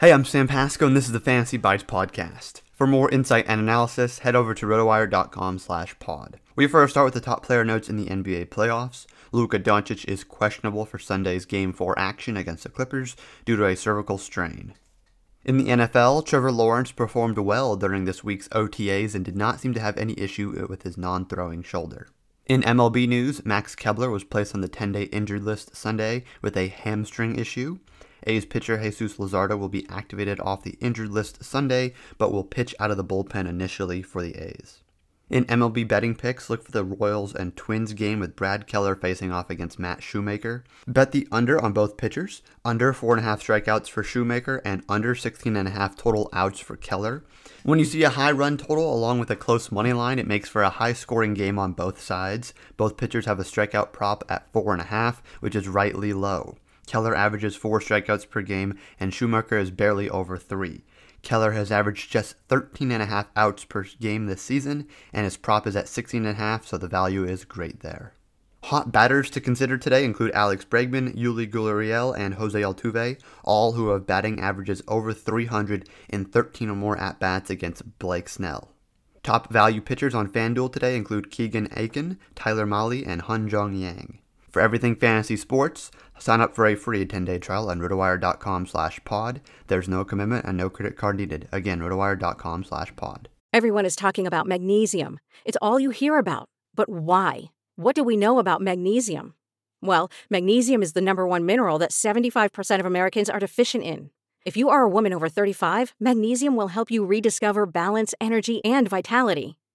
Hey, I'm Sam Pasco, and this is the Fantasy Bites podcast. For more insight and analysis, head over to rotowire.com slash pod. We first start with the top player notes in the NBA playoffs. Luka Doncic is questionable for Sunday's Game 4 action against the Clippers due to a cervical strain. In the NFL, Trevor Lawrence performed well during this week's OTAs and did not seem to have any issue with his non throwing shoulder. In MLB news, Max Kepler was placed on the 10 day injured list Sunday with a hamstring issue. A's pitcher Jesus Luzardo will be activated off the injured list Sunday, but will pitch out of the bullpen initially for the A's. In MLB betting picks, look for the Royals and Twins game with Brad Keller facing off against Matt Shoemaker. Bet the under on both pitchers, under 4.5 strikeouts for Shoemaker, and under 16.5 total outs for Keller. When you see a high run total along with a close money line, it makes for a high scoring game on both sides. Both pitchers have a strikeout prop at 4.5, which is rightly low. Keller averages 4 strikeouts per game, and Shoemaker is barely over 3. Keller has averaged just 13.5 outs per game this season, and his prop is at 16.5, so the value is great there. Hot batters to consider today include Alex Bregman, Yuli Gurriel, and Jose Altuve, all who have batting averages over 300 in 13 or more at bats against Blake Snell. Top value pitchers on FanDuel today include Keegan Akin, Tyler Mahle, and Hyeon-Jong Yang. For everything fantasy sports, sign up for a free 10-day trial on rotowire.com slash pod. There's no commitment and no credit card needed. Again, rotowire.com slash pod. Everyone is talking about magnesium. It's all you hear about. But why? What do we know about magnesium? Well, magnesium is the number one mineral that 75% of Americans are deficient in. If you are a woman over 35, magnesium will help you rediscover balance, energy, and vitality.